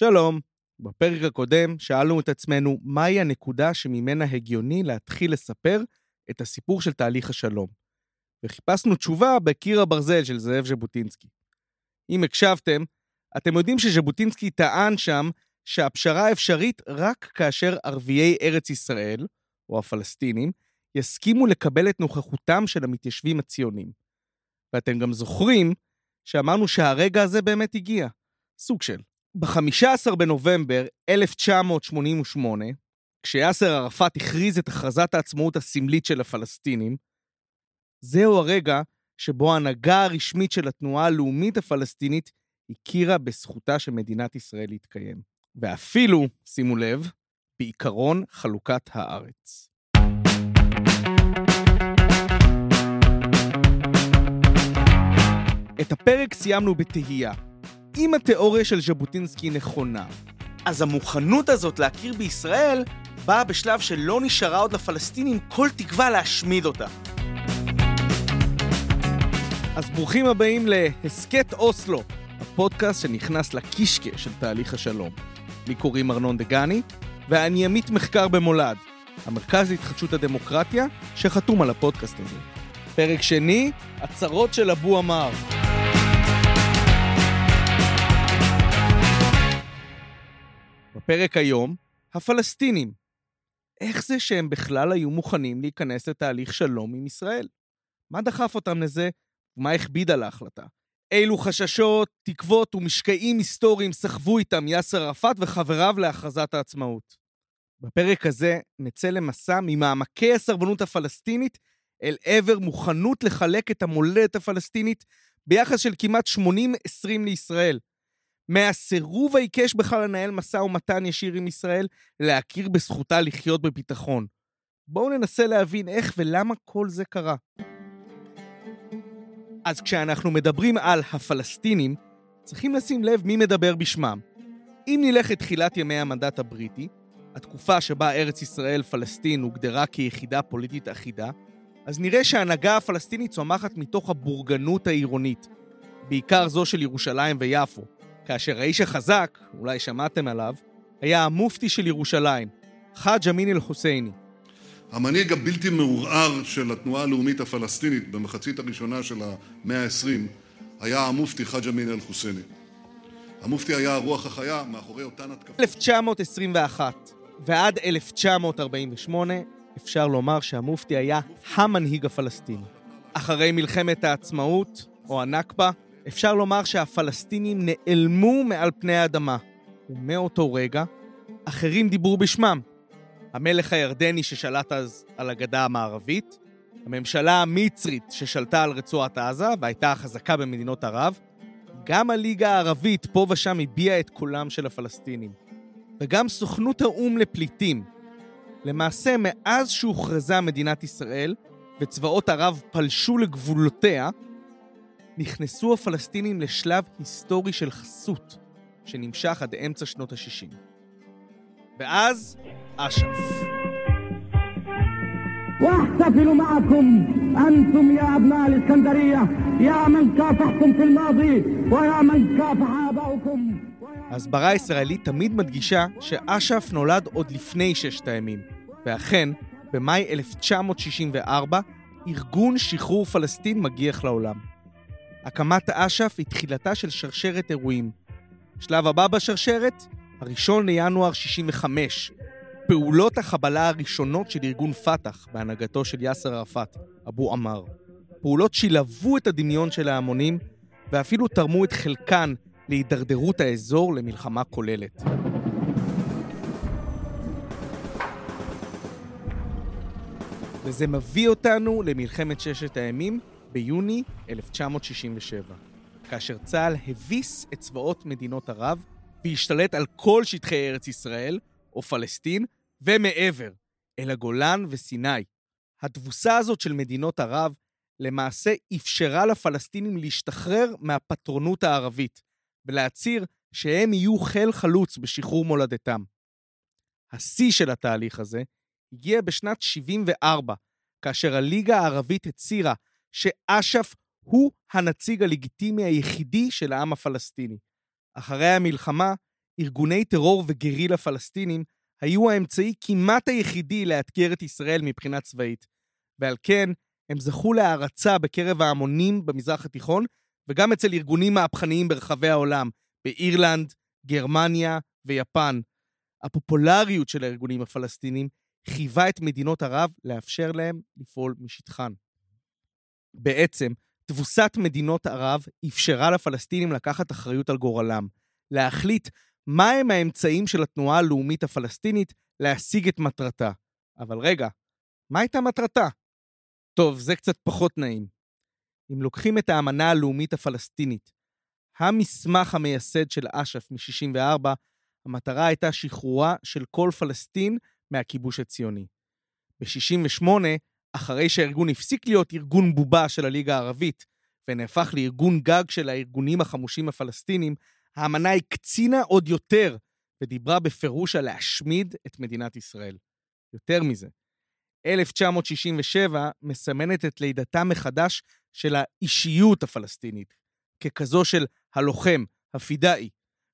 שלום. בפרק הקודם שאלנו את עצמנו מהי הנקודה שממנה הגיוני להתחיל לספר את הסיפור של תהליך השלום. וחיפשנו תשובה בקיר הברזל של זאב ז'בוטינסקי. אם הקשבתם, אתם יודעים שז'בוטינסקי טען שם שהפשרה אפשרית רק כאשר ערביי ארץ ישראל, או הפלסטינים, יסכימו לקבל את נוכחותם של המתיישבים הציונים. ואתם גם זוכרים שאמרנו שהרגע הזה באמת הגיע. סוג של. ב-15 בנובמבר 1988, כשיאסר ערפאת הכריז את הכרזת העצמאות הסמלית של הפלסטינים, זהו הרגע שבו ההנהגה הרשמית של התנועה הלאומית הפלסטינית הכירה בזכותה של מדינת ישראל להתקיים. ואפילו, שימו לב, בעיקרון חלוקת הארץ. את הפרק סיימנו בתהייה. אם התיאוריה של ז'בוטינסקי נכונה, אז המוכנות הזאת להכיר בישראל באה בשלב שלא נשארה עוד לפלסטינים כל תקווה להשמיד אותה. אז ברוכים הבאים להסכת אוסלו, הפודקאסט שנכנס לקישקע של תהליך השלום. לי קוראים ארנון דגני, ואני עמית מחקר במולד, המרכז להתחדשות הדמוקרטיה, שחתום על הפודקאסט הזה. פרק שני, הצהרות של אבו עמאר. בפרק היום, הפלסטינים. איך זה שהם בכלל היו מוכנים להיכנס לתהליך שלום עם ישראל? מה דחף אותם לזה, ומה הכביד על ההחלטה? אילו חששות, תקוות ומשקעים היסטוריים סחבו איתם יאסר ערפאת וחבריו להכרזת העצמאות. בפרק הזה נצא למסע ממעמקי הסרבנות הפלסטינית אל עבר מוכנות לחלק את המולדת הפלסטינית ביחס של כמעט 80-20 לישראל. מהסירוב העיקש בכלל לנהל משא ומתן ישיר עם ישראל, להכיר בזכותה לחיות בביטחון. בואו ננסה להבין איך ולמה כל זה קרה. אז כשאנחנו מדברים על הפלסטינים, צריכים לשים לב מי מדבר בשמם. אם נלך לתחילת ימי המנדט הבריטי, התקופה שבה ארץ ישראל-פלסטין הוגדרה כיחידה פוליטית אחידה, אז נראה שההנהגה הפלסטינית צומחת מתוך הבורגנות העירונית, בעיקר זו של ירושלים ויפו, כאשר האיש החזק, אולי שמעתם עליו, היה המופתי של ירושלים, חאג' אמין אל-חוסייני. המנהיג הבלתי מעורער של התנועה הלאומית הפלסטינית במחצית הראשונה של המאה ה-20 היה המופתי חאג' אמין אל-חוסייני. המופתי היה הרוח החיה מאחורי אותן התקפות. 1921 ועד 1948 אפשר לומר שהמופתי היה המנהיג הפלסטיני. אחרי מלחמת העצמאות, או הנכבה, אפשר לומר שהפלסטינים נעלמו מעל פני האדמה, ומאותו רגע, אחרים דיברו בשמם. המלך הירדני ששלט אז על הגדה המערבית, הממשלה המצרית ששלטה על רצועת עזה והייתה החזקה במדינות ערב, גם הליגה הערבית פה ושם הביעה את קולם של הפלסטינים. וגם סוכנות האו"ם לפליטים. למעשה, מאז שהוכרזה מדינת ישראל וצבאות ערב פלשו לגבולותיה, נכנסו הפלסטינים לשלב היסטורי של חסות, שנמשך עד אמצע שנות ה-60. ואז, אש"ף. واحتفلوا معكم أنتم يا أبناء الإسكندرية يا من كافحتم في الماضي ويا من كافح آباؤكم ההסברה הישראלית תמיד מדגישה שאש"ף נולד עוד לפני ששת הימים, ואכן, במאי 1964, ארגון שחרור פלסטין מגיח לעולם. הקמת אש"ף היא תחילתה של שרשרת אירועים. שלב הבא בשרשרת, הראשון לינואר 65, פעולות החבלה הראשונות של ארגון פת"ח בהנהגתו של יאסר ערפאת, אבו עמאר. פעולות שילוו את הדמיון של ההמונים ואפילו תרמו את חלקן להידרדרות האזור למלחמה כוללת. וזה מביא אותנו למלחמת ששת הימים ביוני 1967, כאשר צה"ל הביס את צבאות מדינות ערב והשתלט על כל שטחי ארץ ישראל, או פלסטין, ומעבר, אל הגולן וסיני. התבוסה הזאת של מדינות ערב למעשה אפשרה לפלסטינים להשתחרר מהפטרונות הערבית ולהצהיר שהם יהיו חיל חלוץ בשחרור מולדתם. השיא של התהליך הזה הגיע בשנת 74, כאשר הליגה הערבית הצהירה שאש"ף הוא הנציג הלגיטימי היחידי של העם הפלסטיני. אחרי המלחמה ארגוני טרור וגרילה פלסטינים היו האמצעי כמעט היחידי לאתגר את ישראל מבחינה צבאית, ועל כן הם זכו להערצה בקרב ההמונים במזרח התיכון, וגם אצל ארגונים מהפכניים ברחבי העולם, באירלנד, גרמניה ויפן. הפופולריות של הארגונים הפלסטינים חייבה את מדינות ערב לאפשר להם לפעול משטחן. בעצם, תבוסת מדינות ערב אפשרה לפלסטינים לקחת אחריות על גורלם, להחליט מהם האמצעים של התנועה הלאומית הפלסטינית להשיג את מטרתה. אבל רגע, מה הייתה מטרתה? טוב, זה קצת פחות נעים. אם לוקחים את האמנה הלאומית הפלסטינית, המסמך המייסד של אש"ף מ-64, המטרה הייתה שחרורה של כל פלסטין מהכיבוש הציוני. ב-68, אחרי שהארגון הפסיק להיות ארגון בובה של הליגה הערבית, ונהפך לארגון גג של הארגונים החמושים הפלסטינים, האמנה הקצינה עוד יותר, ודיברה בפירוש על להשמיד את מדינת ישראל. יותר מזה, 1967 מסמנת את לידתה מחדש של האישיות הפלסטינית, ככזו של הלוחם, הפידאי.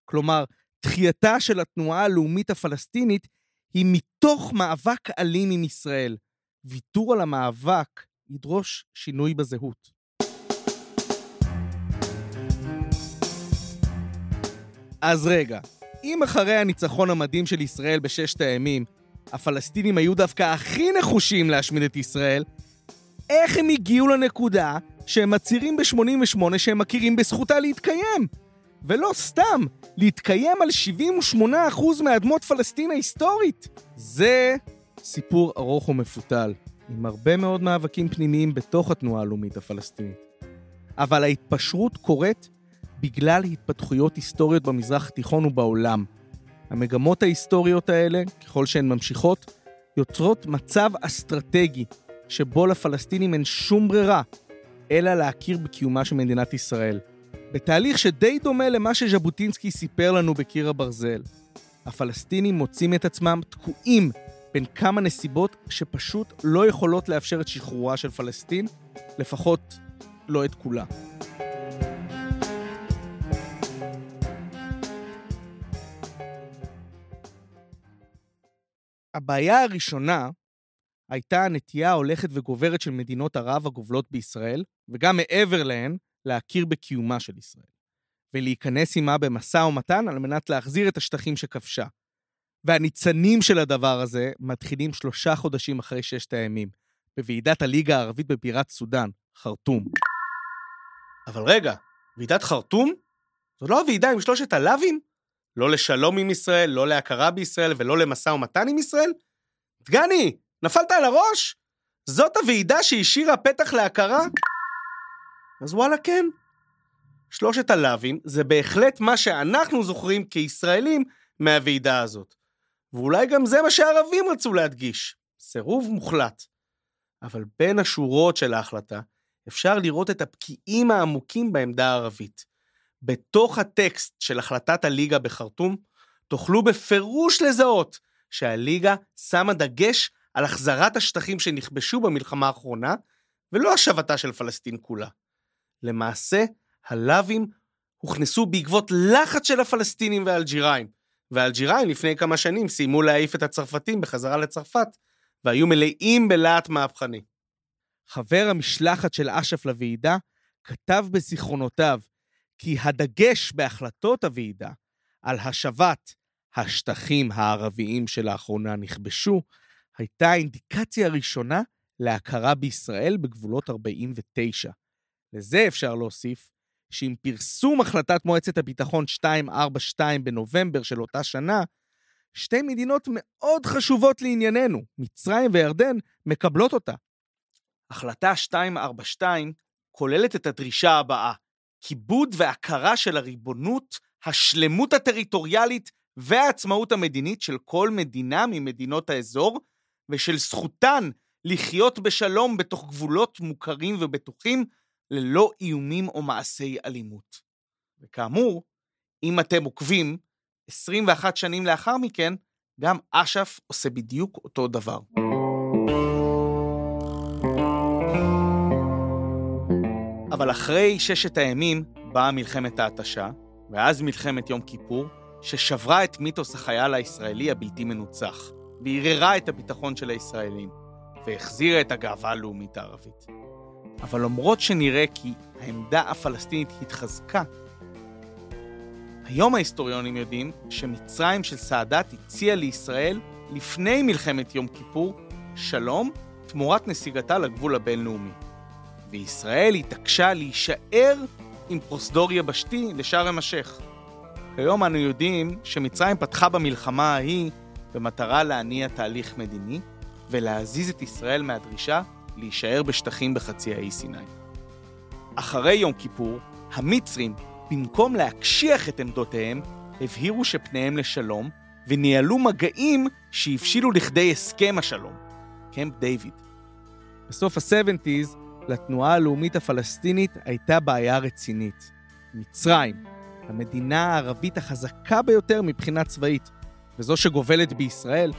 כלומר, תחייתה של התנועה הלאומית הפלסטינית היא מתוך מאבק אלים עם ישראל. ויתור על המאבק ידרוש שינוי בזהות. אז רגע, אם אחרי הניצחון המדהים של ישראל בששת הימים, הפלסטינים היו דווקא הכי נחושים להשמיד את ישראל, איך הם הגיעו לנקודה שהם מצהירים ב-88 שהם מכירים בזכותה להתקיים? ולא סתם, להתקיים על 78% מאדמות פלסטין ההיסטורית. זה סיפור ארוך ומפותל, עם הרבה מאוד מאבקים פנימיים בתוך התנועה הלאומית הפלסטינית. אבל ההתפשרות קורית בגלל התפתחויות היסטוריות במזרח התיכון ובעולם. המגמות ההיסטוריות האלה, ככל שהן ממשיכות, יוצרות מצב אסטרטגי שבו לפלסטינים אין שום ברירה אלא להכיר בקיומה של מדינת ישראל. בתהליך שדי דומה למה שז'בוטינסקי סיפר לנו בקיר הברזל. הפלסטינים מוצאים את עצמם תקועים בין כמה נסיבות שפשוט לא יכולות לאפשר את שחרורה של פלסטין, לפחות לא את כולה. הבעיה הראשונה הייתה הנטייה ההולכת וגוברת של מדינות ערב הגובלות בישראל, וגם מעבר להן, להכיר בקיומה של ישראל, ולהיכנס עימה במשא ומתן על מנת להחזיר את השטחים שכבשה. והניצנים של הדבר הזה מתחילים שלושה חודשים אחרי ששת הימים, בוועידת הליגה הערבית בבירת סודאן, חרטום. אבל רגע, ועידת חרטום? זו לא הוועידה עם שלושת הלאווים? לא לשלום עם ישראל, לא להכרה בישראל ולא למשא ומתן עם ישראל? דגני, נפלת על הראש? זאת הוועידה שהשאירה פתח להכרה? אז וואלה כן. שלושת הלאווים זה בהחלט מה שאנחנו זוכרים כישראלים מהוועידה הזאת. ואולי גם זה מה שהערבים רצו להדגיש, סירוב מוחלט. אבל בין השורות של ההחלטה אפשר לראות את הפקיעים העמוקים בעמדה הערבית. בתוך הטקסט של החלטת הליגה בחרטום, תוכלו בפירוש לזהות שהליגה שמה דגש על החזרת השטחים שנכבשו במלחמה האחרונה, ולא השבתה של פלסטין כולה. למעשה, הלאווים הוכנסו בעקבות לחץ של הפלסטינים והאלג'יראים, והאלג'יראים לפני כמה שנים סיימו להעיף את הצרפתים בחזרה לצרפת, והיו מלאים בלהט מהפכני. חבר המשלחת של אש"ף לוועידה כתב בזיכרונותיו כי הדגש בהחלטות הוועידה על השבת השטחים הערביים שלאחרונה נכבשו, הייתה האינדיקציה הראשונה להכרה בישראל בגבולות 49. לזה אפשר להוסיף שעם פרסום החלטת מועצת הביטחון 242 בנובמבר של אותה שנה, שתי מדינות מאוד חשובות לענייננו, מצרים וירדן, מקבלות אותה. החלטה 242 כוללת את הדרישה הבאה, כיבוד והכרה של הריבונות, השלמות הטריטוריאלית והעצמאות המדינית של כל מדינה ממדינות האזור, ושל זכותן לחיות בשלום בתוך גבולות מוכרים ובטוחים, ללא איומים או מעשי אלימות. וכאמור, אם אתם עוקבים, 21 שנים לאחר מכן, גם אש"ף עושה בדיוק אותו דבר. אבל אחרי ששת הימים באה מלחמת ההתשה, ואז מלחמת יום כיפור, ששברה את מיתוס החייל הישראלי הבלתי מנוצח, וערערה את הביטחון של הישראלים, והחזירה את הגאווה הלאומית הערבית. אבל למרות שנראה כי העמדה הפלסטינית התחזקה, היום ההיסטוריונים יודעים שמצרים של סאדאת הציעה לישראל לפני מלחמת יום כיפור שלום תמורת נסיגתה לגבול הבינלאומי. וישראל התעקשה להישאר עם פרוזדור יבשתי לשארם א-שייח. כיום אנו יודעים שמצרים פתחה במלחמה ההיא במטרה להניע תהליך מדיני ולהזיז את ישראל מהדרישה להישאר בשטחים בחצי האי סיני. אחרי יום כיפור, המצרים, במקום להקשיח את עמדותיהם, הבהירו שפניהם לשלום, וניהלו מגעים שהבשילו לכדי הסכם השלום, קמפ דיוויד. בסוף ה-70's, לתנועה הלאומית הפלסטינית הייתה בעיה רצינית. מצרים, המדינה הערבית החזקה ביותר מבחינה צבאית, וזו שגובלת בישראל,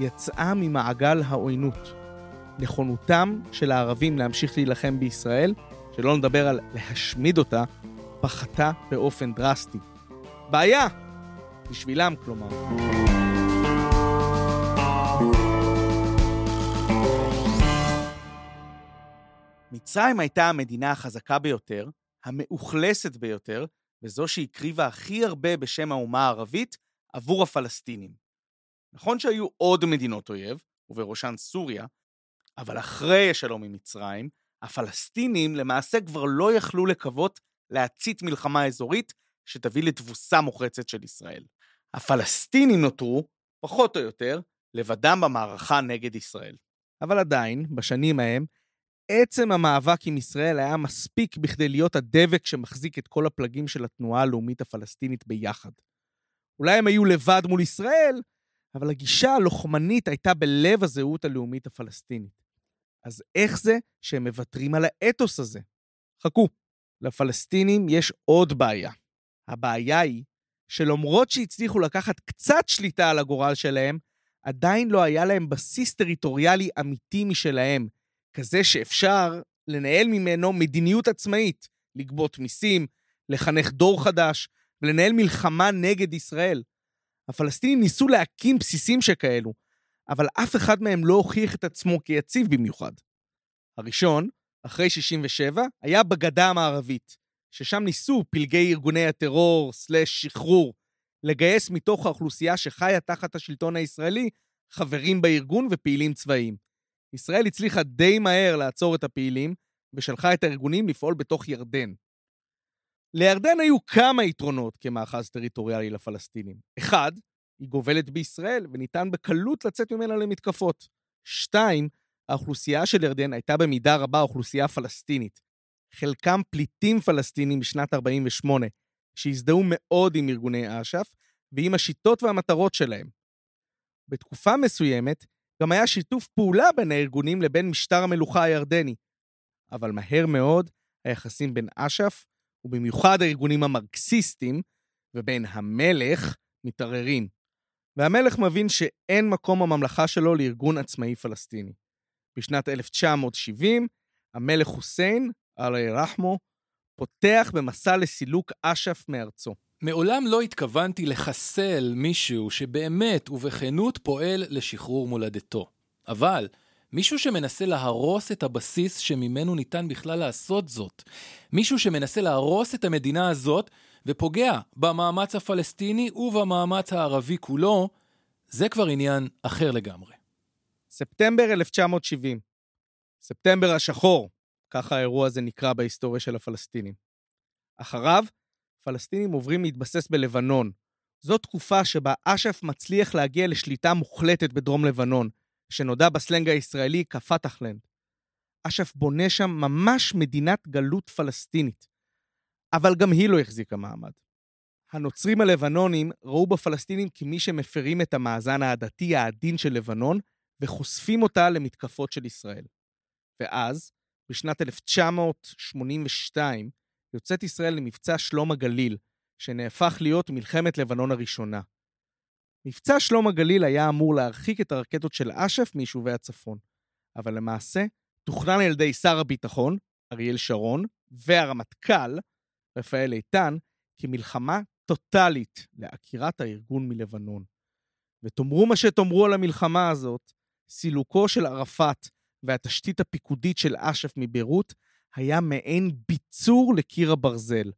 יצאה ממעגל העוינות. נכונותם של הערבים להמשיך להילחם בישראל, שלא נדבר על להשמיד אותה, פחתה באופן דרסטי. בעיה! בשבילם, כלומר. מצרים הייתה המדינה החזקה ביותר, המאוכלסת ביותר, וזו שהקריבה הכי הרבה בשם האומה הערבית עבור הפלסטינים. נכון שהיו עוד מדינות אויב, ובראשן סוריה, אבל אחרי השלום עם מצרים, הפלסטינים למעשה כבר לא יכלו לקוות להצית מלחמה אזורית שתביא לתבוסה מוחצת של ישראל. הפלסטינים נותרו, פחות או יותר, לבדם במערכה נגד ישראל. אבל עדיין, בשנים ההם, עצם המאבק עם ישראל היה מספיק בכדי להיות הדבק שמחזיק את כל הפלגים של התנועה הלאומית הפלסטינית ביחד. אולי הם היו לבד מול ישראל, אבל הגישה הלוחמנית הייתה בלב הזהות הלאומית הפלסטינית. אז איך זה שהם מוותרים על האתוס הזה? חכו, לפלסטינים יש עוד בעיה. הבעיה היא שלמרות שהצליחו לקחת קצת שליטה על הגורל שלהם, עדיין לא היה להם בסיס טריטוריאלי אמיתי משלהם, כזה שאפשר לנהל ממנו מדיניות עצמאית, לגבות מיסים, לחנך דור חדש ולנהל מלחמה נגד ישראל. הפלסטינים ניסו להקים בסיסים שכאלו, אבל אף אחד מהם לא הוכיח את עצמו כיציב במיוחד. הראשון, אחרי 67, היה בגדה המערבית, ששם ניסו פלגי ארגוני הטרור, סלש שחרור, לגייס מתוך האוכלוסייה שחיה תחת השלטון הישראלי חברים בארגון ופעילים צבאיים. ישראל הצליחה די מהר לעצור את הפעילים, ושלחה את הארגונים לפעול בתוך ירדן. לירדן היו כמה יתרונות כמאחז טריטוריאלי לפלסטינים. אחד, היא גובלת בישראל, וניתן בקלות לצאת ממנה למתקפות. שתיים, האוכלוסייה של ירדן הייתה במידה רבה אוכלוסייה פלסטינית. חלקם פליטים פלסטינים בשנת 48', שהזדהו מאוד עם ארגוני אש"ף ועם השיטות והמטרות שלהם. בתקופה מסוימת, גם היה שיתוף פעולה בין הארגונים לבין משטר המלוכה הירדני. אבל מהר מאוד, היחסים בין אש"ף, ובמיוחד הארגונים המרקסיסטים, ובין המלך, מתערערים. והמלך מבין שאין מקום בממלכה שלו לארגון עצמאי פלסטיני. בשנת 1970, המלך חוסיין, אללה ירחמו, פותח במסע לסילוק אש"ף מארצו. מעולם לא התכוונתי לחסל מישהו שבאמת ובכנות פועל לשחרור מולדתו. אבל מישהו שמנסה להרוס את הבסיס שממנו ניתן בכלל לעשות זאת. מישהו שמנסה להרוס את המדינה הזאת ופוגע במאמץ הפלסטיני ובמאמץ הערבי כולו, זה כבר עניין אחר לגמרי. ספטמבר 1970. ספטמבר השחור, ככה האירוע הזה נקרא בהיסטוריה של הפלסטינים. אחריו, פלסטינים עוברים להתבסס בלבנון. זו תקופה שבה אש"ף מצליח להגיע לשליטה מוחלטת בדרום לבנון, שנודע בסלנג הישראלי כפתחלנד. אש"ף בונה שם ממש מדינת גלות פלסטינית. אבל גם היא לא החזיקה מעמד. הנוצרים הלבנונים ראו בפלסטינים כמי שמפרים את המאזן העדתי העדין של לבנון, וחושפים אותה למתקפות של ישראל. ואז, בשנת 1982, יוצאת ישראל למבצע שלום הגליל, שנהפך להיות מלחמת לבנון הראשונה. מבצע שלום הגליל היה אמור להרחיק את הרקטות של אש"ף מיישובי הצפון, אבל למעשה תוכנן על ידי שר הביטחון, אריאל שרון, והרמטכ"ל, רפאל איתן, כמלחמה טוטאלית לעקירת הארגון מלבנון. ותאמרו מה שתאמרו על המלחמה הזאת, סילוקו של ערפאת והתשתית הפיקודית של אש"ף מביירות היה מעין ביצור לקיר הברזל.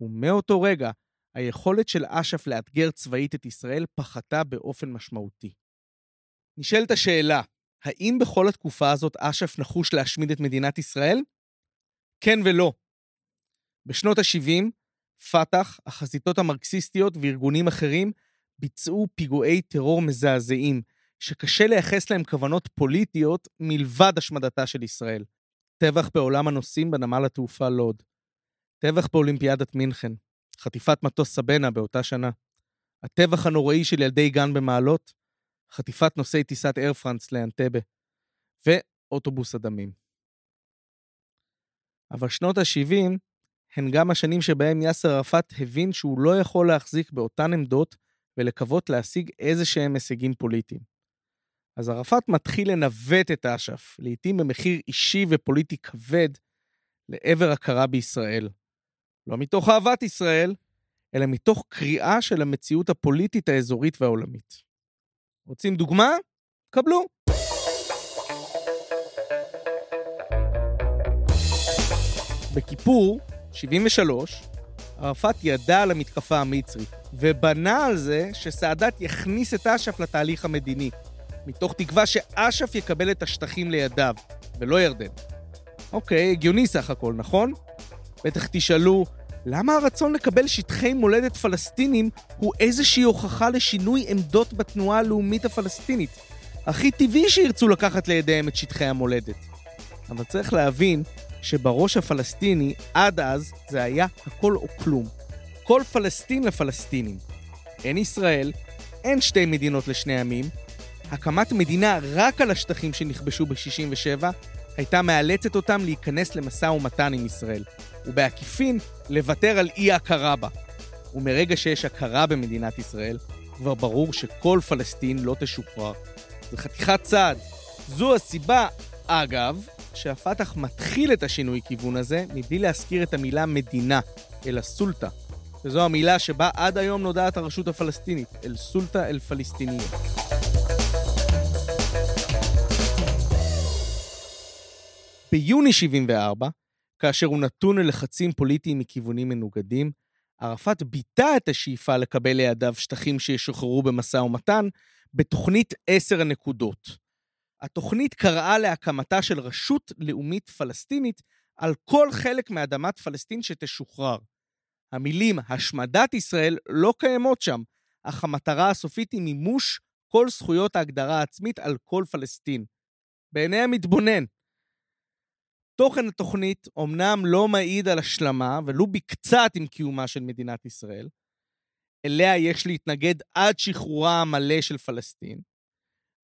ומאותו רגע, היכולת של אש"ף לאתגר צבאית את ישראל פחתה באופן משמעותי. נשאלת השאלה, האם בכל התקופה הזאת אש"ף נחוש להשמיד את מדינת ישראל? כן ולא. בשנות ה-70, פת"ח, החזיתות המרקסיסטיות וארגונים אחרים ביצעו פיגועי טרור מזעזעים, שקשה לייחס להם כוונות פוליטיות מלבד השמדתה של ישראל. טבח בעולם הנוסעים בנמל התעופה לוד. טבח באולימפיאדת מינכן. חטיפת מטוס סבנה באותה שנה. הטבח הנוראי של ילדי גן במעלות. חטיפת נוסעי טיסת אייר פרנס לאנטבה. ואוטובוס הדמים. אבל שנות ה-70 הן גם השנים שבהם יאסר ערפאת הבין שהוא לא יכול להחזיק באותן עמדות ולקוות להשיג איזה שהם הישגים פוליטיים. אז ערפאת מתחיל לנווט את אש"ף, לעתים במחיר אישי ופוליטי כבד, לעבר הכרה בישראל. לא מתוך אהבת ישראל, אלא מתוך קריאה של המציאות הפוליטית האזורית והעולמית. רוצים דוגמה? קבלו. בכיפור, 73, ערפאת ידע על המתקפה המצרית, ובנה על זה שסאדאת יכניס את אש"ף לתהליך המדיני, מתוך תקווה שאש"ף יקבל את השטחים לידיו, ולא ירדן. אוקיי, הגיוני סך הכל, נכון? בטח תשאלו, למה הרצון לקבל שטחי מולדת פלסטינים הוא איזושהי הוכחה לשינוי עמדות בתנועה הלאומית הפלסטינית? הכי טבעי שירצו לקחת לידיהם את שטחי המולדת. אבל צריך להבין שבראש הפלסטיני, עד אז, זה היה הכל או כלום. כל פלסטין לפלסטינים. אין ישראל, אין שתי מדינות לשני עמים. הקמת מדינה רק על השטחים שנכבשו ב-67' הייתה מאלצת אותם להיכנס למשא ומתן עם ישראל, ובעקיפין לוותר על אי ההכרה בה. ומרגע שיש הכרה במדינת ישראל, כבר ברור שכל פלסטין לא תשוחרר. זה חתיכת צעד. זו הסיבה, אגב, שהפת"ח מתחיל את השינוי כיוון הזה מבלי להזכיר את המילה מדינה, אלא סולטה. וזו המילה שבה עד היום נודעת הרשות הפלסטינית, אל סולטה אל פלסטיניה. ביוני 74, כאשר הוא נתון ללחצים פוליטיים מכיוונים מנוגדים, ערפאת ביטא את השאיפה לקבל לידיו שטחים שישוחררו במשא ומתן בתוכנית עשר הנקודות. התוכנית קראה להקמתה של רשות לאומית פלסטינית על כל חלק מאדמת פלסטין שתשוחרר. המילים השמדת ישראל לא קיימות שם, אך המטרה הסופית היא מימוש כל זכויות ההגדרה העצמית על כל פלסטין. בעיני המתבונן. תוכן התוכנית אומנם לא מעיד על השלמה, ולו בקצת עם קיומה של מדינת ישראל, אליה יש להתנגד עד שחרורה המלא של פלסטין,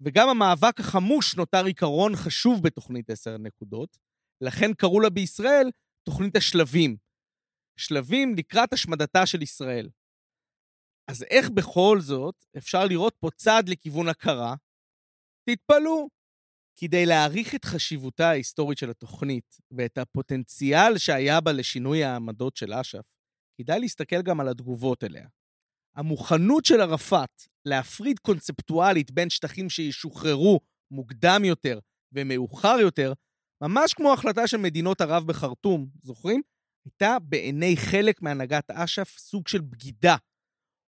וגם המאבק החמוש נותר עיקרון חשוב בתוכנית עשר הנקודות, לכן קראו לה בישראל תוכנית השלבים. שלבים לקראת השמדתה של ישראל. אז איך בכל זאת אפשר לראות פה צעד לכיוון הכרה? תתפלאו. כדי להעריך את חשיבותה ההיסטורית של התוכנית ואת הפוטנציאל שהיה בה לשינוי העמדות של אש"ף, כדאי להסתכל גם על התגובות אליה. המוכנות של ערפאת להפריד קונספטואלית בין שטחים שישוחררו מוקדם יותר ומאוחר יותר, ממש כמו החלטה של מדינות ערב בחרטום, זוכרים? הייתה בעיני חלק מהנהגת אש"ף סוג של בגידה.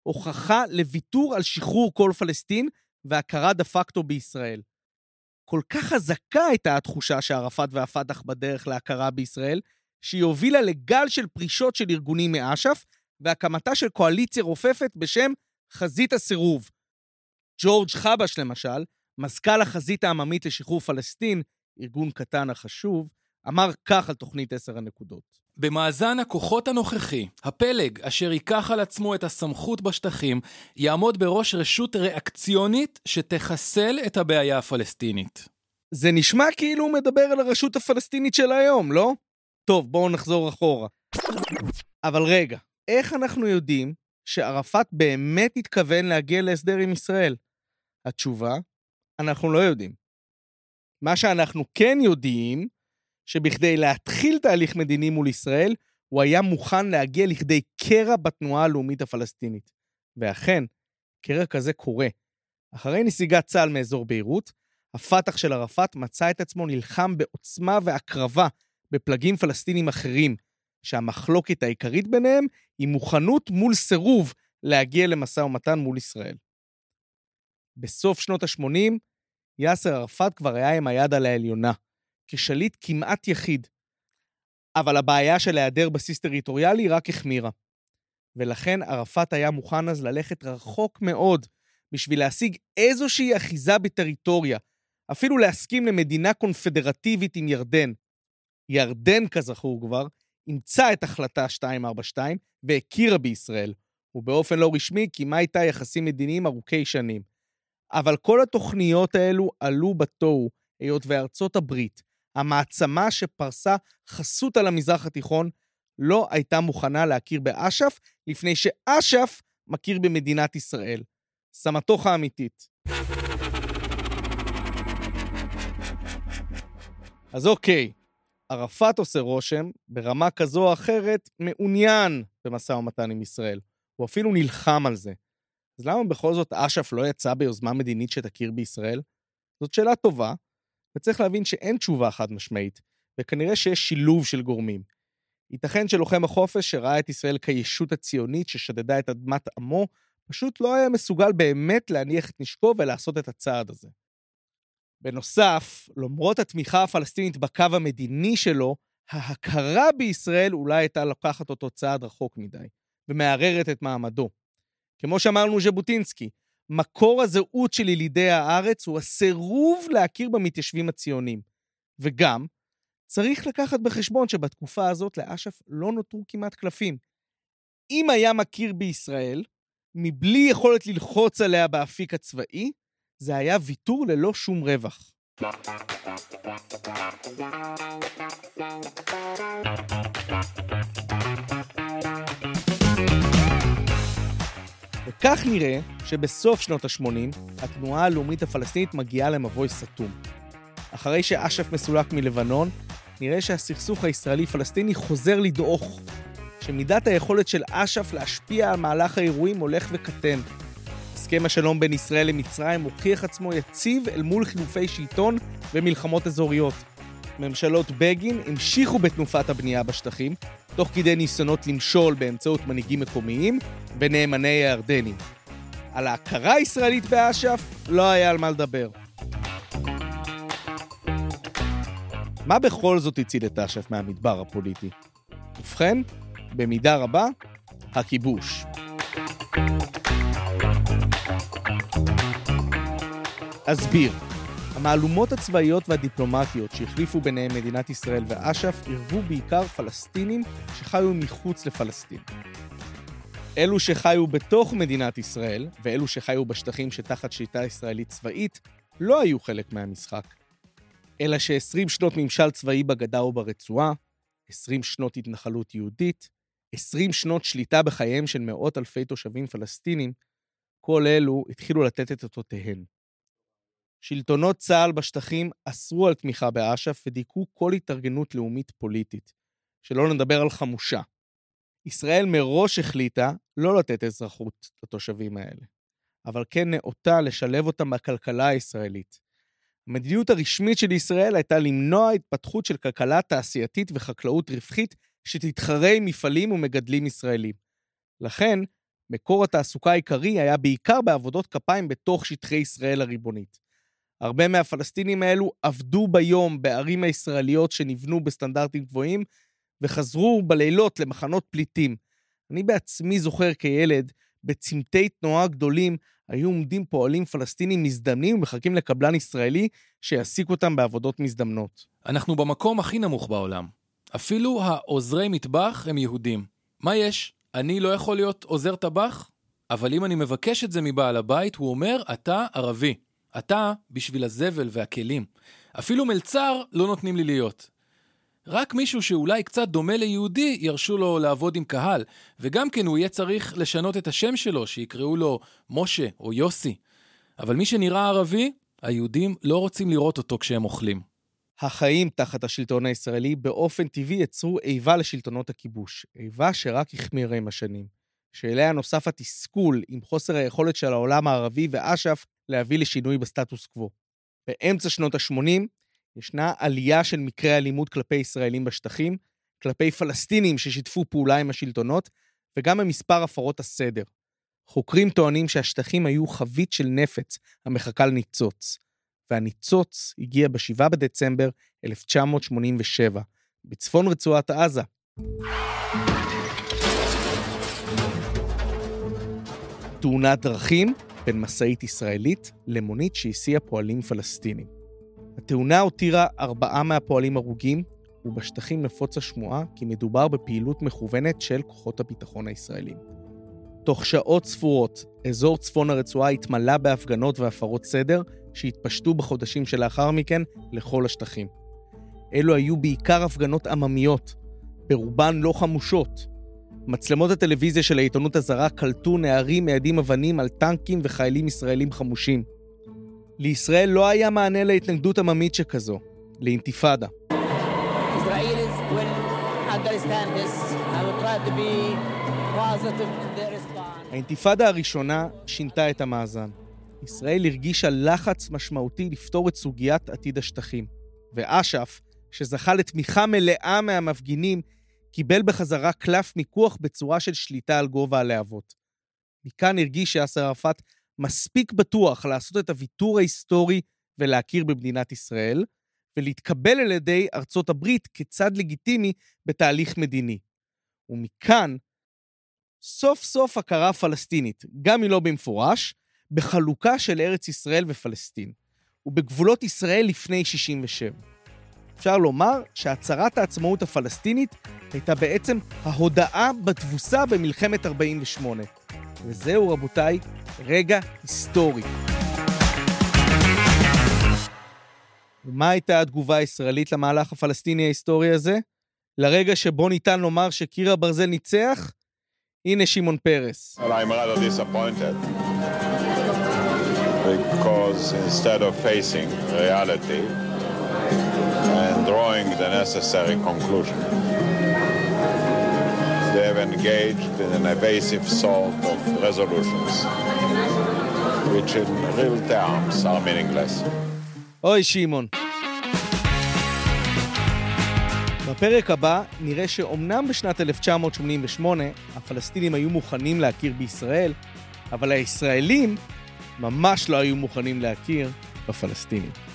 הוכחה לוויתור על שחרור כל פלסטין והכרה דה פקטו בישראל. כל כך חזקה הייתה התחושה שערפאת והפת"ח בדרך להכרה בישראל, שהיא הובילה לגל של פרישות של ארגונים מאש"ף, והקמתה של קואליציה רופפת בשם חזית הסירוב. ג'ורג' חבש, למשל, מזכ"ל החזית העממית לשחרור פלסטין, ארגון קטן החשוב, אמר כך על תוכנית עשר הנקודות. במאזן הכוחות הנוכחי, הפלג אשר ייקח על עצמו את הסמכות בשטחים, יעמוד בראש רשות ריאקציונית שתחסל את הבעיה הפלסטינית. זה נשמע כאילו הוא מדבר על הרשות הפלסטינית של היום, לא? טוב, בואו נחזור אחורה. אבל רגע, איך אנחנו יודעים שערפאת באמת התכוון להגיע להסדר עם ישראל? התשובה, אנחנו לא יודעים. מה שאנחנו כן יודעים, שבכדי להתחיל תהליך מדיני מול ישראל, הוא היה מוכן להגיע לכדי קרע בתנועה הלאומית הפלסטינית. ואכן, קרע כזה קורה. אחרי נסיגת צה"ל מאזור ביירות, הפת"ח של ערפאת מצא את עצמו נלחם בעוצמה והקרבה בפלגים פלסטינים אחרים, שהמחלוקת העיקרית ביניהם היא מוכנות מול סירוב להגיע למשא ומתן מול ישראל. בסוף שנות ה-80, יאסר ערפאת כבר היה עם היד על העליונה, כשליט כמעט יחיד. אבל הבעיה של היעדר בסיס טריטוריאלי רק החמירה. ולכן ערפאת היה מוכן אז ללכת רחוק מאוד בשביל להשיג איזושהי אחיזה בטריטוריה, אפילו להסכים למדינה קונפדרטיבית עם ירדן. ירדן, כזכור כבר, אימצה את החלטה 242 והכירה בישראל, ובאופן לא רשמי קיימה איתה יחסים מדיניים ארוכי שנים. אבל כל התוכניות האלו עלו בתוהו, היות וארצות הברית, המעצמה שפרסה חסות על המזרח התיכון, לא הייתה מוכנה להכיר באש"ף לפני שאש"ף מכיר במדינת ישראל. סמטוחה אמיתית. אז אוקיי, ערפאת עושה רושם, ברמה כזו או אחרת, מעוניין במשא ומתן עם ישראל. הוא אפילו נלחם על זה. אז למה בכל זאת אש"ף לא יצא ביוזמה מדינית שתכיר בישראל? זאת שאלה טובה, וצריך להבין שאין תשובה חד משמעית, וכנראה שיש שילוב של גורמים. ייתכן שלוחם החופש שראה את ישראל כישות הציונית ששדדה את אדמת עמו, פשוט לא היה מסוגל באמת להניח את נשקו ולעשות את הצעד הזה. בנוסף, למרות התמיכה הפלסטינית בקו המדיני שלו, ההכרה בישראל אולי הייתה לוקחת אותו צעד רחוק מדי, ומערערת את מעמדו. כמו שאמרנו ז'בוטינסקי, מקור הזהות של ילידי הארץ הוא הסירוב להכיר במתיישבים הציונים. וגם, צריך לקחת בחשבון שבתקופה הזאת לאש"ף לא נותרו כמעט קלפים. אם היה מכיר בישראל, מבלי יכולת ללחוץ עליה באפיק הצבאי, זה היה ויתור ללא שום רווח. וכך נראה שבסוף שנות ה-80, התנועה הלאומית הפלסטינית מגיעה למבוי סתום. אחרי שאש"ף מסולק מלבנון, נראה שהסכסוך הישראלי-פלסטיני חוזר לדעוך, שמידת היכולת של אש"ף להשפיע על מהלך האירועים הולך וקטן. הסכם השלום בין ישראל למצרים הוכיח עצמו יציב אל מול חילופי שלטון ומלחמות אזוריות. ממשלות בגין המשיכו בתנופת הבנייה בשטחים, תוך כדי ניסיונות למשול באמצעות מנהיגים מקומיים ונאמני הירדנים. על ההכרה הישראלית באש"ף לא היה על מה לדבר. מה בכל זאת הציל את אש"ף מהמדבר הפוליטי? ובכן, במידה רבה, הכיבוש. אסביר. המהלומות הצבאיות והדיפלומטיות שהחליפו ביניהם מדינת ישראל ואש"ף עירבו בעיקר פלסטינים שחיו מחוץ לפלסטין. אלו שחיו בתוך מדינת ישראל, ואלו שחיו בשטחים שתחת שליטה ישראלית צבאית, לא היו חלק מהמשחק. אלא ש-20 שנות ממשל צבאי בגדה וברצועה, 20 שנות התנחלות יהודית, 20 שנות שליטה בחייהם של מאות אלפי תושבים פלסטינים, כל אלו התחילו לתת את אותותיהן. שלטונות צה"ל בשטחים אסרו על תמיכה באש"ף ודיכאו כל התארגנות לאומית פוליטית, שלא נדבר על חמושה. ישראל מראש החליטה לא לתת אזרחות לתושבים האלה, אבל כן נאותה לשלב אותם בכלכלה הישראלית. המדיניות הרשמית של ישראל הייתה למנוע התפתחות של כלכלה תעשייתית וחקלאות רווחית שתתחרה עם מפעלים ומגדלים ישראלים. לכן, מקור התעסוקה העיקרי היה בעיקר בעבודות כפיים בתוך שטחי ישראל הריבונית. הרבה מהפלסטינים האלו עבדו ביום בערים הישראליות שנבנו בסטנדרטים גבוהים, וחזרו בלילות למחנות פליטים. אני בעצמי זוכר כילד, בצמתי תנועה גדולים, היו עומדים פועלים פלסטינים מזדמנים ומחכים לקבלן ישראלי שיעסיק אותם בעבודות מזדמנות. אנחנו במקום הכי נמוך בעולם. אפילו העוזרי מטבח הם יהודים. מה יש? אני לא יכול להיות עוזר טבח? אבל אם אני מבקש את זה מבעל הבית, הוא אומר, אתה ערבי. אתה בשביל הזבל והכלים. אפילו מלצר לא נותנים לי להיות. רק מישהו שאולי קצת דומה ליהודי ירשו לו לעבוד עם קהל, וגם כן הוא יהיה צריך לשנות את השם שלו, שיקראו לו משה או יוסי. אבל מי שנראה ערבי, היהודים לא רוצים לראות אותו כשהם אוכלים. החיים תחת השלטון הישראלי באופן טבעי יצרו איבה לשלטונות הכיבוש, איבה שרק החמירה עם השנים, שאליה נוסף התסכול עם חוסר היכולת של העולם הערבי ואש"ף להביא לשינוי בסטטוס קוו. באמצע שנות ה-80 ישנה עלייה של מקרי אלימות כלפי ישראלים בשטחים, כלפי פלסטינים ששיתפו פעולה עם השלטונות, וגם במספר הפרות הסדר. חוקרים טוענים שהשטחים היו חבית של נפץ המחכה לניצוץ, והניצוץ הגיע ב-7 בדצמבר 1987, בצפון רצועת עזה. תאונת דרכים בין משאית ישראלית למונית שהסיעה פועלים פלסטינים. התאונה הותירה ארבעה מהפועלים הרוגים, ובשטחים נפוץ השמועה כי מדובר בפעילות מכוונת של כוחות הביטחון הישראלים. תוך שעות ספורות, אזור צפון הרצועה התמלא בהפגנות והפרות סדר שהתפשטו בחודשים שלאחר מכן לכל השטחים. אלו היו בעיקר הפגנות עממיות, ברובן לא חמושות. מצלמות הטלוויזיה של העיתונות הזרה קלטו נערים מיידים אבנים על טנקים וחיילים ישראלים חמושים. לישראל לא היה מענה להתנגדות עממית שכזו, לאינתיפאדה. האינתיפאדה הראשונה שינתה את המאזן. ישראל הרגישה לחץ משמעותי לפתור את סוגיית עתיד השטחים. ואש"ף, שזכה לתמיכה מלאה מהמפגינים, קיבל בחזרה קלף מיקוח בצורה של שליטה על גובה הלהבות. מכאן הרגיש יאסר ערפאת מספיק בטוח לעשות את הוויתור ההיסטורי ולהכיר במדינת ישראל, ולהתקבל על ידי ארצות הברית כצד לגיטימי בתהליך מדיני. ומכאן, סוף סוף הכרה פלסטינית, גם אם לא במפורש, בחלוקה של ארץ ישראל ופלסטין, ובגבולות ישראל לפני 67. אפשר לומר שהצהרת העצמאות הפלסטינית הייתה בעצם ההודאה בתבוסה במלחמת 48. וזהו, רבותיי, רגע היסטורי. ומה הייתה התגובה הישראלית למהלך הפלסטיני ההיסטורי הזה? לרגע שבו ניתן לומר שקיר הברזל ניצח? הנה שמעון פרס. Well, drawing the necessary conclusion, they have engaged in an evasive sort of resolutions, which in real terms are meaningless. אוי, שמעון. בפרק הבא נראה שאומנם בשנת 1988 הפלסטינים היו מוכנים להכיר בישראל, אבל הישראלים ממש לא היו מוכנים להכיר בפלסטינים.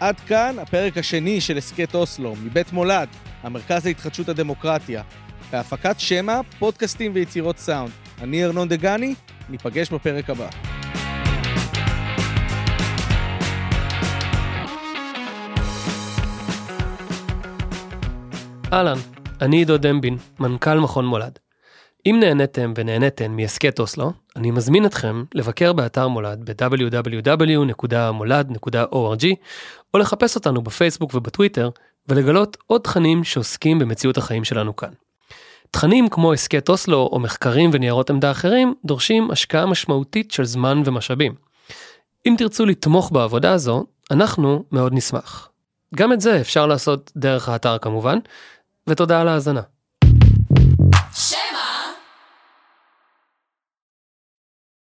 עד כאן הפרק השני של הסכת אוסלו, מבית מולד, המרכז להתחדשות הדמוקרטיה, בהפקת שמע, פודקאסטים ויצירות סאונד. אני ארנון דגני, ניפגש בפרק הבא. אהלן, אני עידו דמבין, מנכ"ל מכון מולד. אם נהניתם ונהניתן מהסכת אוסלו, אני מזמין אתכם לבקר באתר מולד ב-www.molad.org או לחפש אותנו בפייסבוק ובטוויטר ולגלות עוד תכנים שעוסקים במציאות החיים שלנו כאן. תכנים כמו הסכת אוסלו או מחקרים וניירות עמדה אחרים דורשים השקעה משמעותית של זמן ומשאבים. אם תרצו לתמוך בעבודה הזו, אנחנו מאוד נשמח. גם את זה אפשר לעשות דרך האתר כמובן, ותודה על ההאזנה.